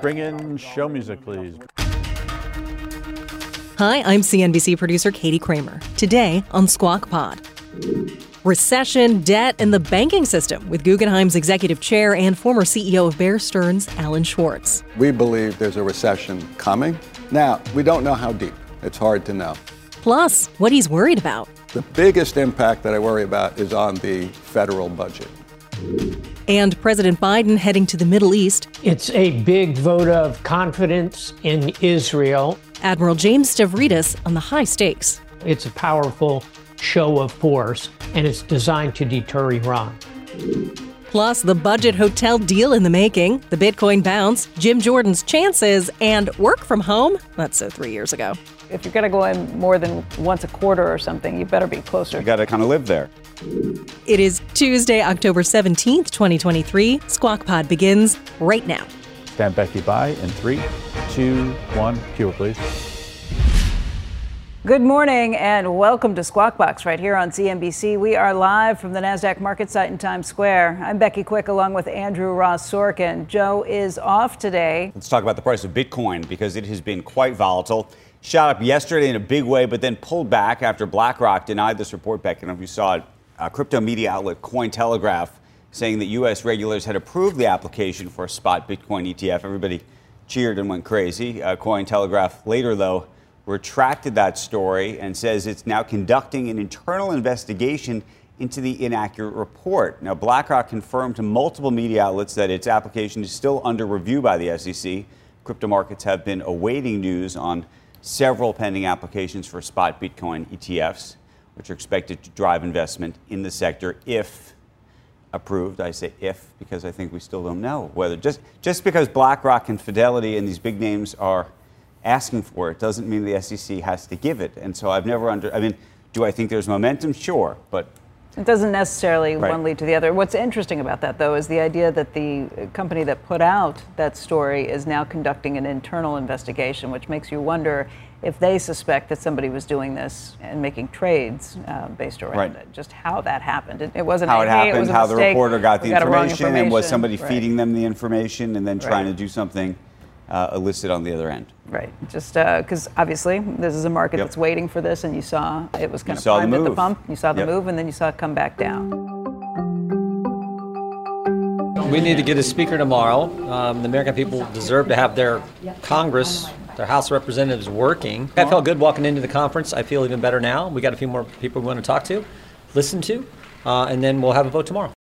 Bring in show music, please. Hi, I'm CNBC producer Katie Kramer. Today on Squawk Pod. Recession, debt, and the banking system with Guggenheim's executive chair and former CEO of Bear Stearns, Alan Schwartz. We believe there's a recession coming. Now, we don't know how deep. It's hard to know. Plus, what he's worried about. The biggest impact that I worry about is on the federal budget. And President Biden heading to the Middle East. It's a big vote of confidence in Israel. Admiral James Stavridis on the high stakes. It's a powerful show of force, and it's designed to deter Iran. Plus, the budget hotel deal in the making, the Bitcoin bounce, Jim Jordan's chances, and work from home. That's so three years ago. If you're going to go in more than once a quarter or something, you better be closer. You got to kind of live there. It is Tuesday, October 17th, 2023. Squawk Pod begins right now. Stand Becky by in three, two, one. Cue, please. Good morning and welcome to Squawk Box right here on CNBC. We are live from the NASDAQ market site in Times Square. I'm Becky Quick along with Andrew Ross Sorkin. Joe is off today. Let's talk about the price of Bitcoin because it has been quite volatile. Shot up yesterday in a big way, but then pulled back after BlackRock denied this report, Becky. I don't know if you saw it. A crypto media outlet Cointelegraph saying that U.S. regulators had approved the application for a spot Bitcoin ETF. Everybody cheered and went crazy. Uh, Cointelegraph later, though, retracted that story and says it's now conducting an internal investigation into the inaccurate report. Now, BlackRock confirmed to multiple media outlets that its application is still under review by the SEC. Crypto markets have been awaiting news on several pending applications for spot Bitcoin ETFs, which are expected to drive investment in the sector if approved. I say if because I think we still don't know whether just just because BlackRock and Fidelity and these big names are asking for it doesn't mean the SEC has to give it. And so I've never under I mean, do I think there's momentum? Sure, but it doesn't necessarily Right. one lead to the other. What's interesting about that, though, is the idea that the company that put out that story is now conducting an internal investigation, which makes you wonder if they suspect that somebody was doing this and making trades uh, based around Right. it. Just how that happened. It, it wasn't how it happened, was a how the reporter got we the got wrong information, and was somebody Right. feeding them the information and then trying to do something uh, illicit on the other end. Right. Just because obviously this is a market Yep. that's waiting for this, and you saw it was kind You of saw the at the pump. You saw the Yep. move, and then you saw it come back down. We need to get a speaker tomorrow. Um, the American people deserve to have their Congress, their House of Representatives working. I felt good walking into the conference. I feel even better now. We got a few more people we want to talk to, listen to, uh, and then we'll have a vote tomorrow.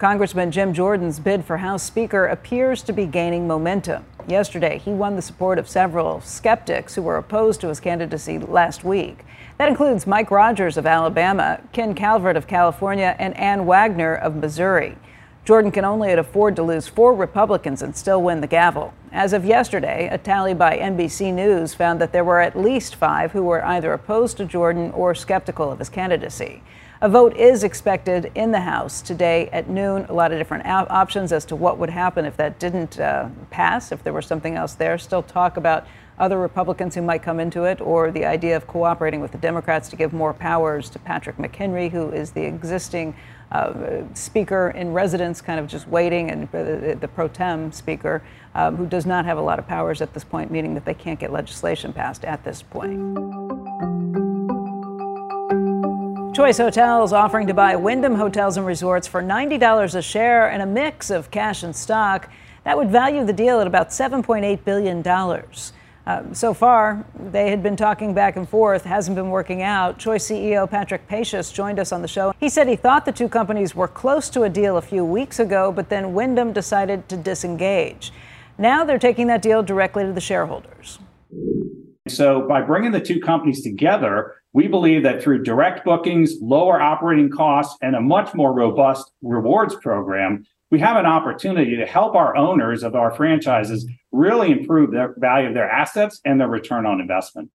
Congressman Jim Jordan's bid for House Speaker appears to be gaining momentum. Yesterday, he won the support of several skeptics who were opposed to his candidacy last week. That includes Mike Rogers of Alabama, Ken Calvert of California, and Ann Wagner of Missouri. Jordan can only afford to lose four Republicans and still win the gavel. As of yesterday, a tally by NBC News found that there were at least five who were either opposed to Jordan or skeptical of his candidacy. A vote is expected in the House today at noon. A lot of different op- options as to what would happen if that didn't uh, pass, if there was something else there. Still talk about other Republicans who might come into it, or the idea of cooperating with the Democrats to give more powers to Patrick McHenry, who is the existing uh, speaker in residence, kind of just waiting, and uh, the pro tem speaker, um, who does not have a lot of powers at this point, meaning that they can't get legislation passed at this point. Choice Hotels offering to buy Wyndham Hotels and Resorts for $90 a share and a mix of cash and stock. That would value the deal at about $7.8 billion. Um, so far, they had been talking back and forth, hasn't been working out. Choice CEO Patrick Pacious joined us on the show. He said he thought the two companies were close to a deal a few weeks ago, but then Wyndham decided to disengage. Now they're taking that deal directly to the shareholders. So by bringing the two companies together, we believe that through direct bookings, lower operating costs, and a much more robust rewards program, we have an opportunity to help our owners of our franchises really improve the value of their assets and their return on investment.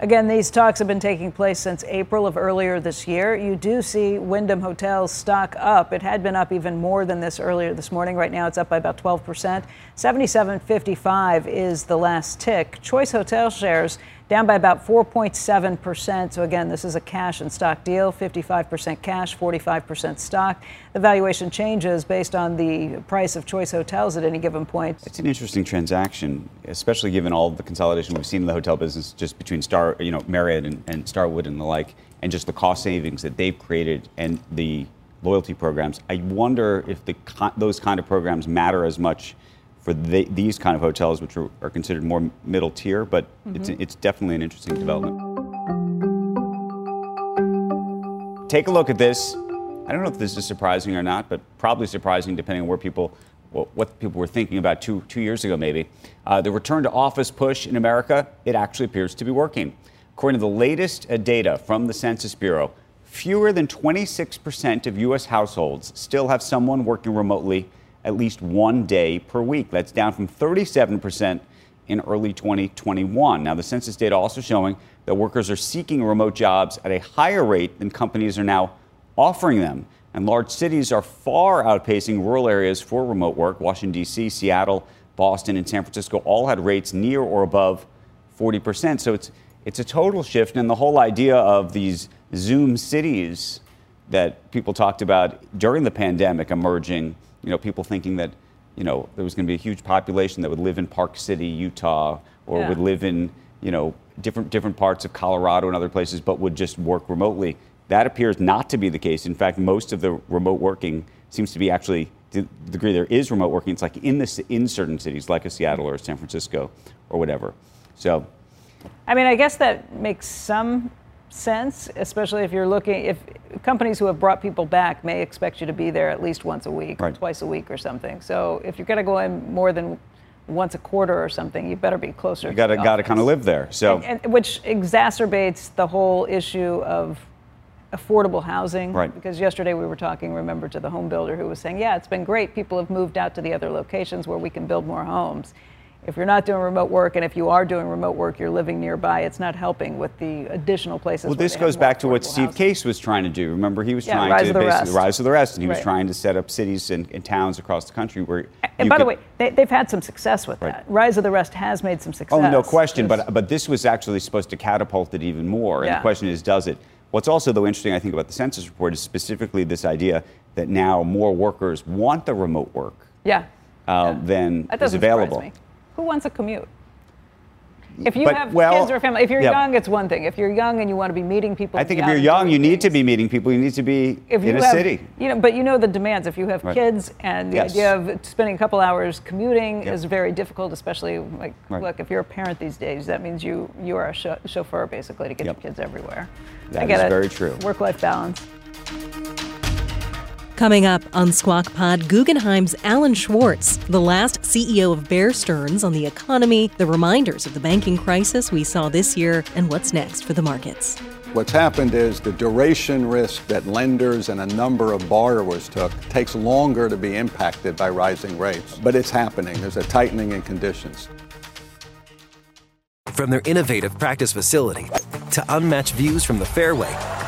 Again, these talks have been taking place since April of earlier this year. You do see Wyndham Hotels stock up. It had been up even more than this earlier this morning. Right now, it's up by about 12%. 77.55 is the last tick. Choice Hotel shares down by about 4.7%. So, again, this is a cash and stock deal 55% cash, 45% stock. The valuation changes based on the price of choice hotels at any given point. It's an interesting transaction, especially given all the consolidation we've seen in the hotel business just between Star, you know, Marriott and, and Starwood and the like, and just the cost savings that they've created and the loyalty programs. I wonder if the, those kind of programs matter as much for the, these kind of hotels, which are, are considered more middle tier, but mm-hmm. it's, it's definitely an interesting development. Take a look at this. I don't know if this is surprising or not, but probably surprising depending on where people, what people were thinking about two, two years ago, maybe. Uh, the return to office push in America, it actually appears to be working. According to the latest uh, data from the Census Bureau, fewer than 26% of U.S. households still have someone working remotely at least one day per week. That's down from 37% in early 2021. Now, the census data also showing that workers are seeking remote jobs at a higher rate than companies are now offering them. And large cities are far outpacing rural areas for remote work. Washington, D.C., Seattle, Boston, and San Francisco all had rates near or above 40%. So it's, it's a total shift. And the whole idea of these Zoom cities that people talked about during the pandemic emerging you know, people thinking that, you know, there was going to be a huge population that would live in Park City, Utah, or yeah. would live in, you know, different different parts of Colorado and other places, but would just work remotely. That appears not to be the case. In fact, most of the remote working seems to be actually the degree there is remote working. It's like in the in certain cities, like a Seattle or a San Francisco or whatever. So, I mean, I guess that makes some sense, especially if you're looking, if companies who have brought people back may expect you to be there at least once a week right. or twice a week or something. So if you're going to go in more than once a quarter or something, you better be closer. You got to got to kind of live there. So and, and, which exacerbates the whole issue of affordable housing. Right. Because yesterday we were talking, remember, to the home builder who was saying, yeah, it's been great. People have moved out to the other locations where we can build more homes if you're not doing remote work and if you are doing remote work, you're living nearby, it's not helping with the additional places. Well, this goes back to what Steve housing. Case was trying to do. Remember, he was yeah, trying rise to basically rest. rise of the rest, and he right. was trying to set up cities and, and, towns across the country where. And by could, the way, they, have had some success with right. that. Rise of the Rest has made some success. Oh, no question. But but this was actually supposed to catapult it even more. And yeah. the question is, does it? What's also though interesting, I think, about the census report is specifically this idea that now more workers want the remote work. Yeah. Uh, yeah. than is available. Who wants a commute? If you but, have well, kids or family, if you're yeah. young, it's one thing. If you're young and you want to be meeting people, I think if you're young, you need to be meeting people. You need to be if in a have, city. You know, but you know the demands. If you have right. kids, and the yes. idea of spending a couple hours commuting yep. is very difficult, especially like right. look, if you're a parent these days, that means you you are a chauffeur basically to get yep. your kids everywhere. That I get is it. very true. Work-life balance. Coming up on Squawk Pod, Guggenheim's Alan Schwartz, the last CEO of Bear Stearns on the economy, the reminders of the banking crisis we saw this year, and what's next for the markets. What's happened is the duration risk that lenders and a number of borrowers took takes longer to be impacted by rising rates. But it's happening. There's a tightening in conditions. From their innovative practice facility to unmatched views from the fairway.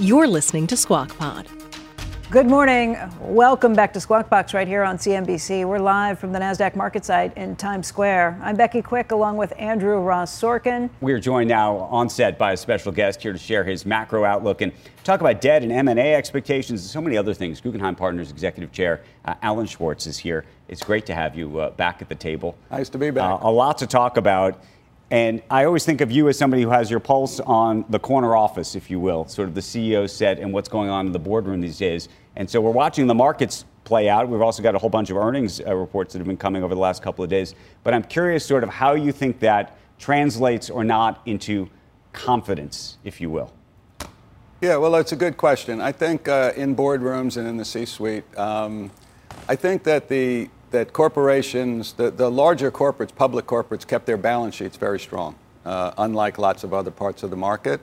You're listening to Squawk Pod. Good morning. Welcome back to Squawk Box right here on CNBC. We're live from the NASDAQ market site in Times Square. I'm Becky Quick along with Andrew Ross Sorkin. We are joined now on set by a special guest here to share his macro outlook and talk about debt and M&A expectations and so many other things. Guggenheim Partners Executive Chair uh, Alan Schwartz is here. It's great to have you uh, back at the table. Nice to be back. Uh, a lot to talk about. And I always think of you as somebody who has your pulse on the corner office, if you will, sort of the CEO set and what's going on in the boardroom these days. And so we're watching the markets play out. We've also got a whole bunch of earnings uh, reports that have been coming over the last couple of days. But I'm curious, sort of, how you think that translates or not into confidence, if you will. Yeah, well, that's a good question. I think uh, in boardrooms and in the C-suite, um, I think that the that corporations, the, the larger corporates, public corporates, kept their balance sheets very strong, uh, unlike lots of other parts of the market.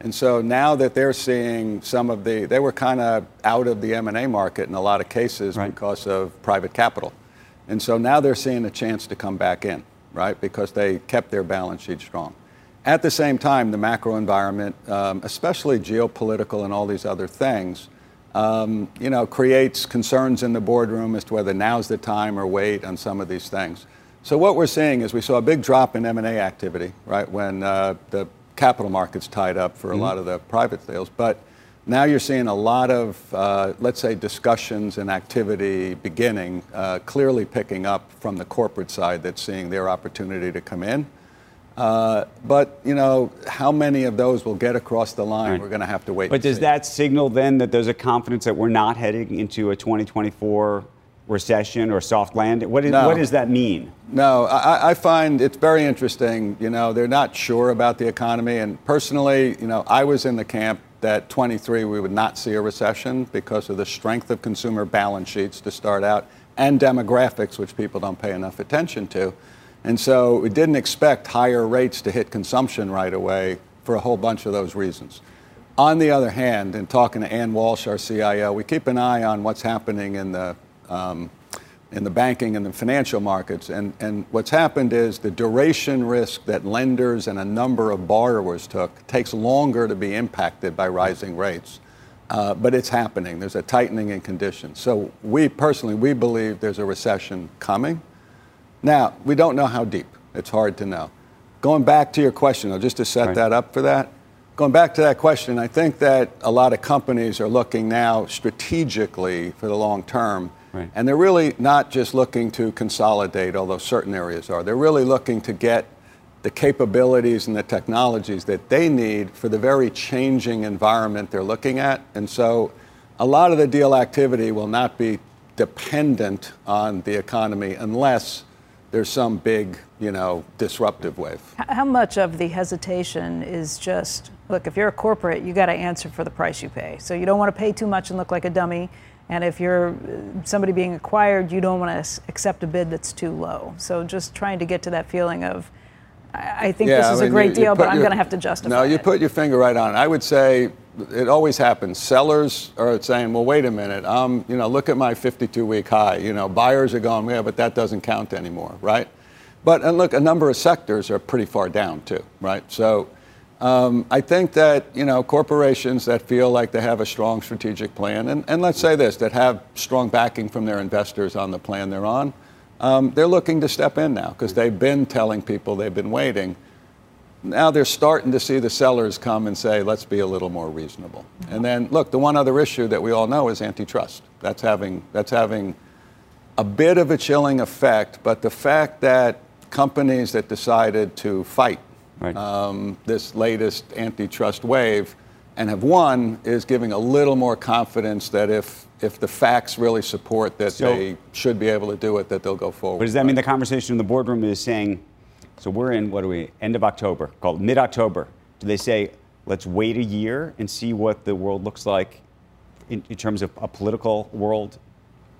And so now that they're seeing some of the, they were kind of out of the M&A market in a lot of cases right. because of private capital. And so now they're seeing a chance to come back in, right? Because they kept their balance sheet strong. At the same time, the macro environment, um, especially geopolitical and all these other things, um, you know, creates concerns in the boardroom as to whether now's the time or wait on some of these things. So what we're seeing is we saw a big drop in M&A activity, right, when uh, the capital markets tied up for a mm-hmm. lot of the private sales. But now you're seeing a lot of, uh, let's say, discussions and activity beginning, uh, clearly picking up from the corporate side that's seeing their opportunity to come in. Uh, but you know, how many of those will get across the line? Right. We're going to have to wait. But does see. that signal then that there's a confidence that we're not heading into a 2024 recession or soft landing? What, is, no. what does that mean? No, I, I, find it's very interesting. You know, they're not sure about the economy, and personally, you know, I was in the camp that 23 we would not see a recession because of the strength of consumer balance sheets to start out and demographics, which people don't pay enough attention to. And so we didn't expect higher rates to hit consumption right away for a whole bunch of those reasons. On the other hand, in talking to Anne Walsh, our CIO, we keep an eye on what's happening in the um, in the banking and the financial markets. And, and what's happened is the duration risk that lenders and a number of borrowers took takes longer to be impacted by rising rates. Uh, but it's happening. There's a tightening in conditions. So we personally, we believe there's a recession coming. Now, we don't know how deep. It's hard to know. Going back to your question, though, just to set right. that up for that, going back to that question, I think that a lot of companies are looking now strategically for the long term. Right. And they're really not just looking to consolidate, although certain areas are. They're really looking to get the capabilities and the technologies that they need for the very changing environment they're looking at. And so a lot of the deal activity will not be dependent on the economy unless there's some big, you know, disruptive wave. How much of the hesitation is just look, if you're a corporate, you got to answer for the price you pay. So you don't want to pay too much and look like a dummy. And if you're uh, somebody being acquired, you don't want to accept a bid that's too low. So just trying to get to that feeling of, I think yeah, this is I mean, a great you, deal, you but I'm going to have to justify it. No, you it. put your finger right on it. I would say it always happens. Sellers are saying, well, wait a minute, um, you know, look at my 52 week high. You know, buyers are going, yeah, but that doesn't count anymore, right? But, and look, a number of sectors are pretty far down too, right? So um, I think that, you know, corporations that feel like they have a strong strategic plan, and, and let's say this, that have strong backing from their investors on the plan they're on, um, they're looking to step in now because they've been telling people they've been waiting now they're starting to see the sellers come and say, let's be a little more reasonable. And then, look, the one other issue that we all know is antitrust. That's having, that's having a bit of a chilling effect, but the fact that companies that decided to fight right. um, this latest antitrust wave and have won is giving a little more confidence that if if the facts really support that so, they should be able to do it, that they'll go forward. But does that mean the conversation in the boardroom is saying so we're in, what are we, end of October, called mid October. Do they say, let's wait a year and see what the world looks like in, in terms of a political world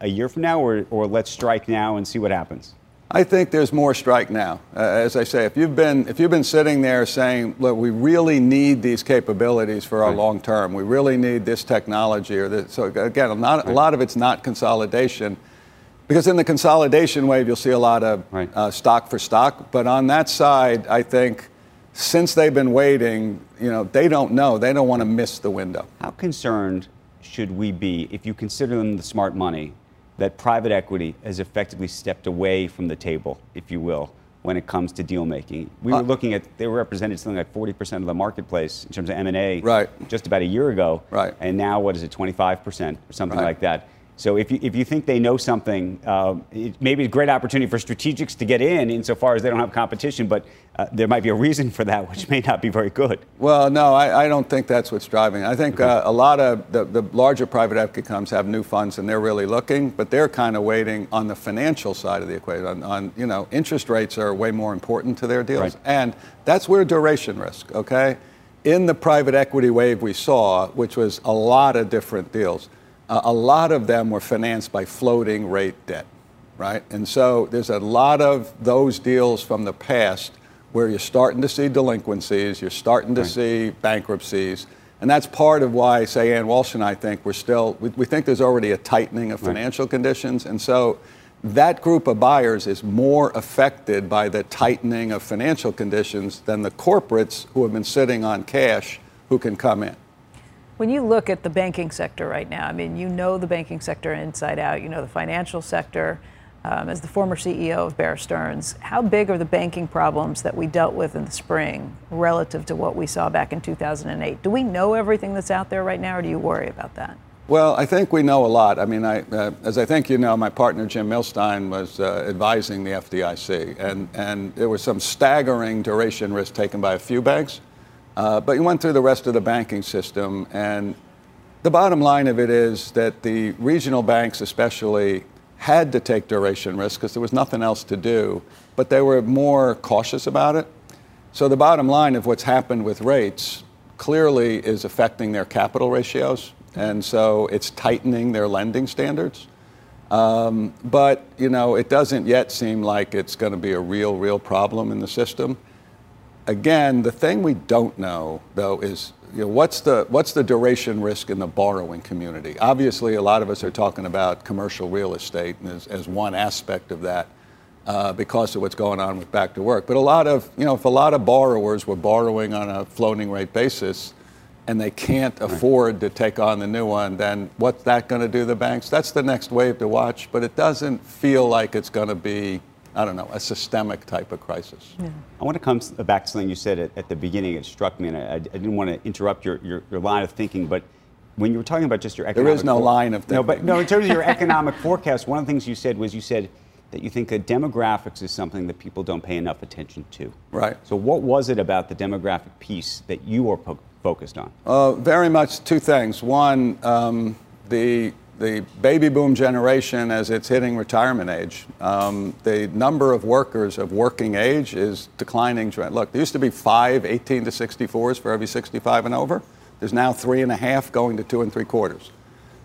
a year from now, or, or let's strike now and see what happens? I think there's more strike now. Uh, as I say, if you've been if you've been sitting there saying, "Look, we really need these capabilities for our right. long term. We really need this technology," or this, so again, not, right. a lot of it's not consolidation. Because in the consolidation wave, you'll see a lot of right. uh, stock for stock. But on that side, I think since they've been waiting, you know, they don't know. They don't want to miss the window. How concerned should we be, if you consider them the smart money, that private equity has effectively stepped away from the table, if you will, when it comes to deal making. We were Uh, looking at they represented something like 40% of the marketplace in terms of M&A Right. just about a year ago. Right. And now what is it 25% or something Right. like that. So if you, if you think they know something, um, it maybe a great opportunity for strategics to get in insofar as they don't have competition, but uh, there might be a reason for that, which may not be very good. Well, no, I, I don't think that's what's driving. it. I think uh, a lot of the, the larger private equity firms have new funds and they're really looking, but they're kind of waiting on the financial side of the equation. On, on you know, interest rates are way more important to their deals, Right. and that's where duration risk. Okay, in the private equity wave we saw, which was a lot of different deals, uh, a lot of them were financed by floating rate debt right? And so there's a lot of those deals from the past where you're starting to see delinquencies, you're starting to see bankruptcies. And that's part of why, say, Anne Walsh and I think we're still, we, we think there's already a tightening of financial conditions. And so that group of buyers is more affected by the tightening of financial conditions than the corporates who have been sitting on cash who can come in. When you look at the banking sector right now, I mean, you know the banking sector inside out, you know the financial sector. Um, as the former CEO of Bear Stearns, how big are the banking problems that we dealt with in the spring relative to what we saw back in 2008? Do we know everything that's out there right now, or do you worry about that? Well, I think we know a lot. I mean, I, uh, as I think you know, my partner Jim Millstein was uh, advising the FDIC, and, and there was some staggering duration risk taken by a few banks. Uh, but you went through the rest of the banking system, and the bottom line of it is that the regional banks, especially, had to take duration risk because there was nothing else to do, but they were more cautious about it. So the bottom line of what's happened with rates clearly is affecting their capital ratios, and so it's tightening their lending standards. Um, but you know, it doesn't yet seem like it's going to be a real, real problem in the system. Again, the thing we don't know though is you know, what's the what's the duration risk in the borrowing community? Obviously, a lot of us are talking about commercial real estate as, as one aspect of that uh, because of what's going on with back to work. But a lot of you know, if a lot of borrowers were borrowing on a floating rate basis, and they can't afford to take on the new one, then what's that going to do to the banks? That's the next wave to watch. But it doesn't feel like it's going to be I don't know, a systemic type of crisis. Yeah. I want to come back to something you said at, at the beginning. It struck me, and I, I didn't want to interrupt your, your, your line of thinking, but when you were talking about just your There economic is no line of No, but no, in terms of your economic forecast, one of the things you said was you said that you think that demographics is something that people don't pay enough attention to. Right. So what was it about the demographic piece that you are po- focused on? Uh, very much two things. One, um, the the baby boom generation as it's hitting retirement age, um, the number of workers of working age is declining. Look, there used to be five 18 to 64s for every 65 and over. There's now three and a half going to two and three quarters.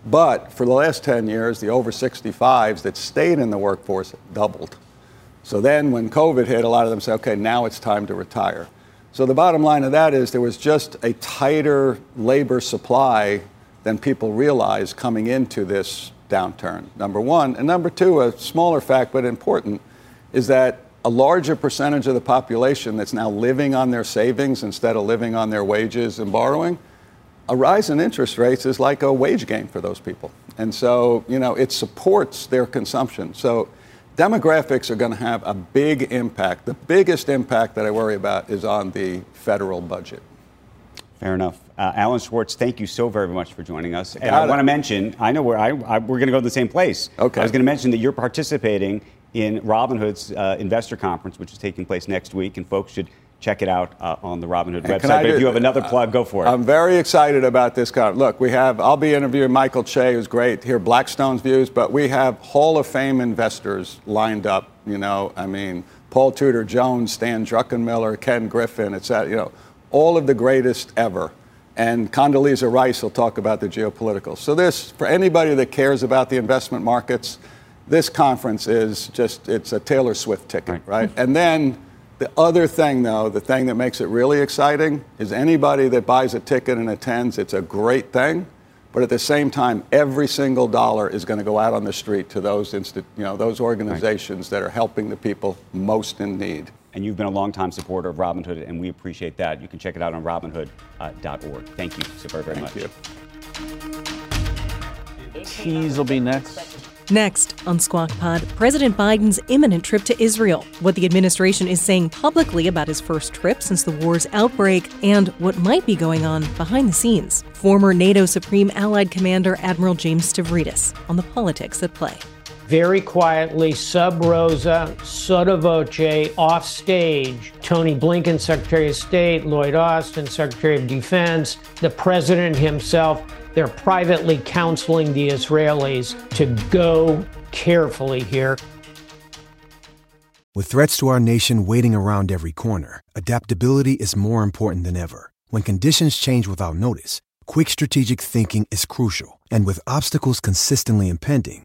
But for the last 10 years, the over 65s that stayed in the workforce doubled. So then when COVID hit, a lot of them said, okay, now it's time to retire. So the bottom line of that is there was just a tighter labor supply than people realize coming into this downturn, number one. And number two, a smaller fact but important, is that a larger percentage of the population that's now living on their savings instead of living on their wages and borrowing, a rise in interest rates is like a wage gain for those people. And so, you know, it supports their consumption. So demographics are going to have a big impact. The biggest impact that I worry about is on the federal budget. Fair enough. Uh, Alan Schwartz, thank you so very much for joining us. And Got I want to mention, I know where I, I we're going to go to the same place. Okay. I was going to mention that you're participating in Robin Hood's uh, investor conference, which is taking place next week, and folks should check it out uh, on the Robin Hood And website. But if you have another plug, go for it. I'm very excited about this conference. Look, we have, I'll be interviewing Michael Chae, who's great, hear Blackstone's views, but we have Hall of Fame investors lined up, you know, I mean, Paul Tudor Jones, Stan Druckenmiller, Ken Griffin, et cetera, you know, all of the greatest ever. And Condoleezza Rice will talk about the geopolitical. So this, for anybody that cares about the investment markets, this conference is just, it's a Taylor Swift ticket, right? And then the other thing, though, the thing that makes it really exciting is anybody that buys a ticket and attends, it's a great thing. But at the same time, every single dollar is going to go out on the street to those, insti- you know, those organizations that are helping the people most in need. And you've been a longtime supporter of Robin Hood, and we appreciate that. You can check it out on robinhood.org. Uh, Thank you so very, very Thank much. you. cheese will be next. Next on Squawk Pod, President Biden's imminent trip to Israel, what the administration is saying publicly about his first trip since the war's outbreak, and what might be going on behind the scenes. Former NATO Supreme Allied Commander Admiral James Stavridis on the politics at play. Very quietly, sub rosa, sotto voce, off stage, Tony Blinken, Secretary of State, Lloyd Austin, Secretary of Defense, the president himself they're privately counseling the Israelis to go carefully here. With threats to our nation waiting around every corner, adaptability is more important than ever. When conditions change without notice, quick strategic thinking is crucial. And with obstacles consistently impending,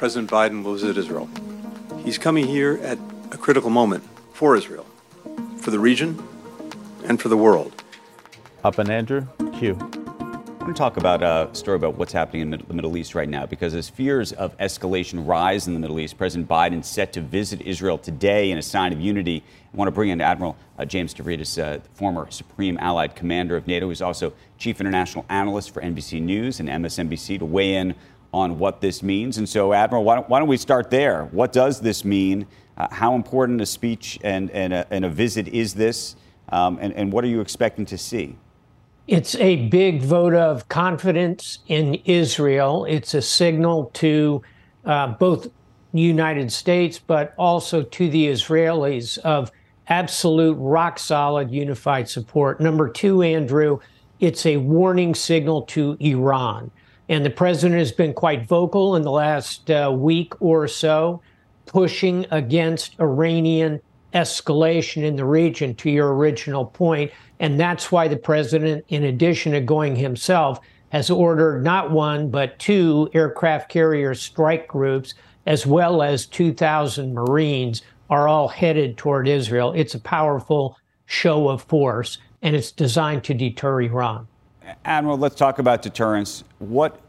President Biden will visit Israel. He's coming here at a critical moment for Israel, for the region, and for the world. Up and Andrew, Q. I want to talk about a story about what's happening in the Middle East right now because as fears of escalation rise in the Middle East, President Biden set to visit Israel today in a sign of unity. I want to bring in Admiral uh, James Stavridis, uh, former Supreme Allied Commander of NATO, who's also Chief International Analyst for NBC News and MSNBC, to weigh in on what this means. And so, Admiral, why don't, why don't we start there? What does this mean? Uh, how important a speech and, and, a, and a visit is this? Um, and, and what are you expecting to see? It's a big vote of confidence in Israel. It's a signal to uh, both the United States, but also to the Israelis of absolute rock solid unified support. Number two, Andrew, it's a warning signal to Iran. And the president has been quite vocal in the last uh, week or so, pushing against Iranian escalation in the region, to your original point. And that's why the president, in addition to going himself, has ordered not one, but two aircraft carrier strike groups, as well as 2,000 Marines, are all headed toward Israel. It's a powerful show of force, and it's designed to deter Iran. Admiral, let's talk about deterrence. What,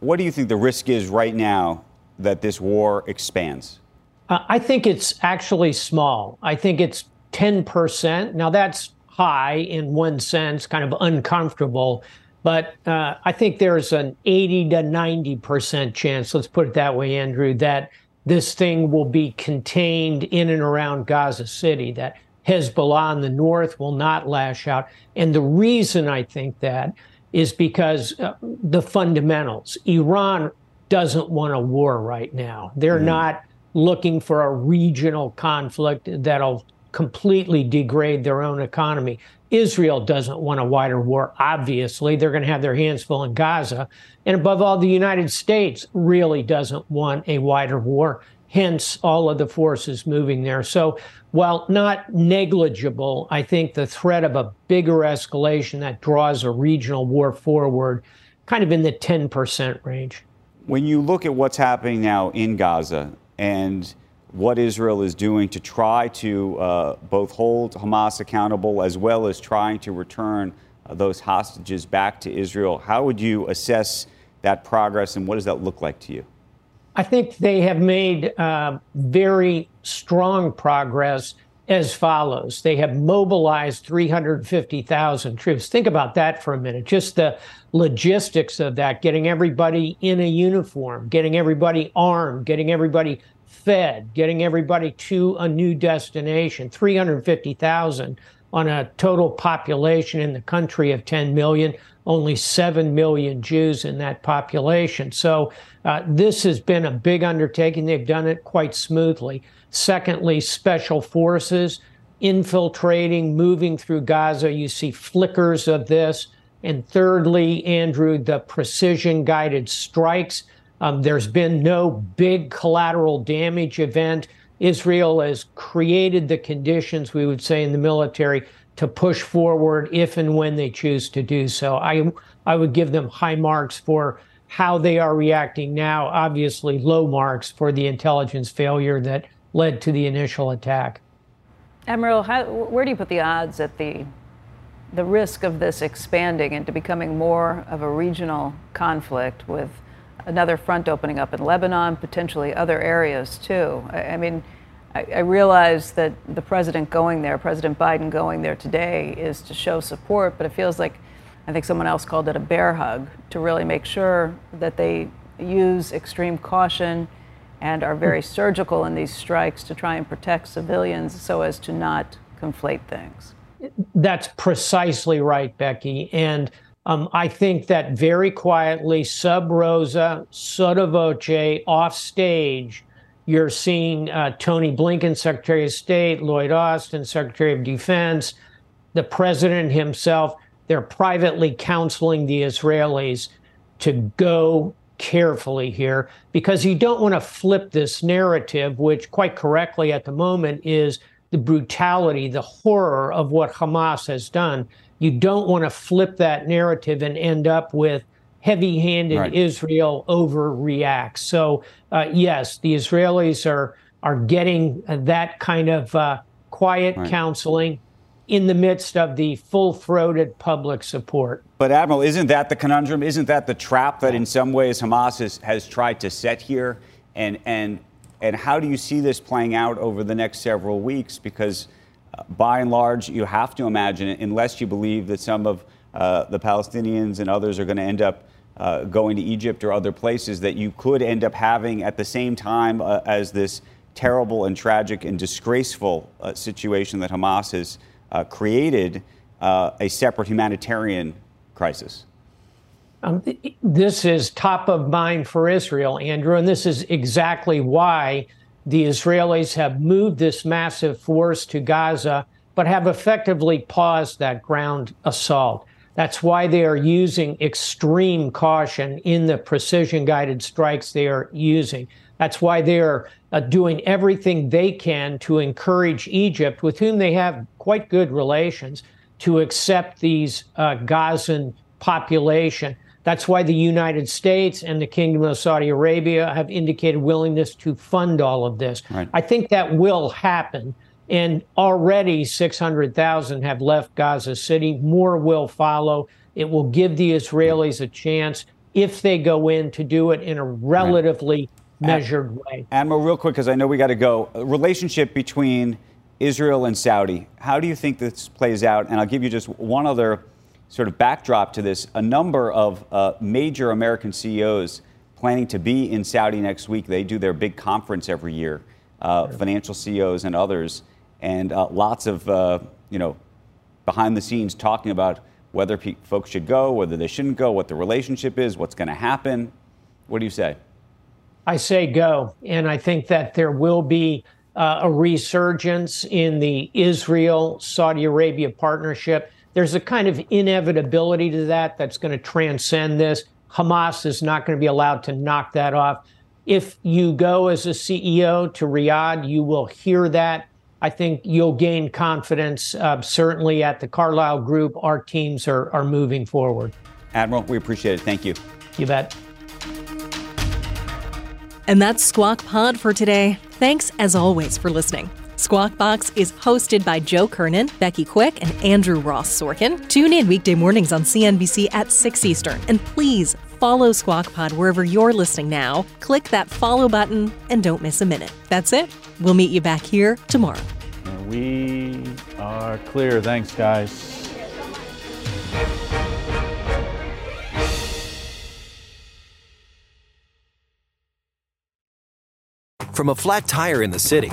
what do you think the risk is right now that this war expands? Uh, I think it's actually small. I think it's 10%. Now, that's high in one sense, kind of uncomfortable. But uh, I think there's an 80 to 90% chance, let's put it that way, Andrew, that this thing will be contained in and around Gaza City, that Hezbollah in the north will not lash out. And the reason I think that is because uh, the fundamentals. Iran doesn't want a war right now. They're mm. not looking for a regional conflict that'll completely degrade their own economy. Israel doesn't want a wider war, obviously. They're going to have their hands full in Gaza. And above all, the United States really doesn't want a wider war, hence all of the forces moving there. So, while not negligible, I think the threat of a bigger escalation that draws a regional war forward, kind of in the 10% range. When you look at what's happening now in Gaza and what Israel is doing to try to uh, both hold Hamas accountable as well as trying to return uh, those hostages back to Israel. How would you assess that progress and what does that look like to you? I think they have made uh, very strong progress as follows. They have mobilized 350,000 troops. Think about that for a minute. Just the logistics of that, getting everybody in a uniform, getting everybody armed, getting everybody fed, getting everybody to a new destination, 350,000 on a total population in the country of 10 million, only 7 million Jews in that population. So uh, this has been a big undertaking. They've done it quite smoothly. Secondly, special forces infiltrating, moving through Gaza. You see flickers of this. And thirdly, Andrew, the precision guided strikes um, there's been no big collateral damage event. Israel has created the conditions, we would say, in the military to push forward if and when they choose to do so. I, I would give them high marks for how they are reacting now, obviously low marks for the intelligence failure that led to the initial attack. Admiral, how, where do you put the odds at the the risk of this expanding into becoming more of a regional conflict with another front opening up in Lebanon, potentially other areas too? I, I mean, I, I realize that the president going there, President Biden going there today, is to show support, but it feels like I think someone else called it a bear hug to really make sure that they use extreme caution and are very hmm. surgical in these strikes to try and protect civilians so as to not conflate things. That's precisely right, Becky. And um, I think that very quietly, sub rosa, sotto voce, off stage, you're seeing uh, Tony Blinken, Secretary of State, Lloyd Austin, Secretary of Defense, the president himself they're privately counseling the Israelis to go carefully here because you don't want to flip this narrative, which quite correctly at the moment is the brutality, the horror of what Hamas has done. You don't want to flip that narrative and end up with heavy handed right. Israel overreacts. So, uh, yes, the Israelis are, are getting that kind of uh, quiet right. counseling in the midst of the full throated public support. But, Admiral, isn't that the conundrum? Isn't that the trap that in some ways Hamas has, has tried to set here? And, and, and how do you see this playing out over the next several weeks? Because uh, by and large, you have to imagine, unless you believe that some of uh, the Palestinians and others are going to end up uh, going to Egypt or other places, that you could end up having at the same time uh, as this terrible and tragic and disgraceful uh, situation that Hamas has uh, created a separate humanitarian crisis? Um, this is top of mind for Israel, Andrew, and this is exactly why the Israelis have moved this massive force to Gaza, but have effectively paused that ground assault. That's why they are using extreme caution in the precision guided strikes they are using. That's why they're uh, doing everything they can to encourage Egypt, with whom they have quite good relations, to accept these uh, Gazan population. That's why the United States and the Kingdom of Saudi Arabia have indicated willingness to fund all of this. Right. I think that will happen. And already 600,000 have left Gaza City. More will follow. It will give the Israelis a chance, if they go in, to do it in a relatively right measured way. Admiral, real quick, because I know we got to go. A relationship between Israel and Saudi. How do you think this plays out? And I'll give you just one other sort of backdrop to this. A number of uh, major American CEOs planning to be in Saudi next week. They do their big conference every year, uh, financial CEOs and others, and uh, lots of uh, you know behind the scenes talking about whether pe- folks should go, whether they shouldn't go, what the relationship is, what's going to happen. What do you say? I say go. And I think that there will be uh, a resurgence in the Israel Saudi Arabia partnership. There's a kind of inevitability to that that's going to transcend this. Hamas is not going to be allowed to knock that off. If you go as a CEO to Riyadh, you will hear that. I think you'll gain confidence. Uh, certainly at the Carlyle Group, our teams are, are moving forward. Admiral, we appreciate it. Thank you. You bet. And that's Squawk Pod for today. Thanks as always for listening. Squawk Box is hosted by Joe Kernan, Becky Quick, and Andrew Ross Sorkin. Tune in weekday mornings on CNBC at 6 Eastern. And please follow Squawk Pod wherever you're listening now. Click that follow button and don't miss a minute. That's it. We'll meet you back here tomorrow. We are clear. Thanks, guys. From a flat tire in the city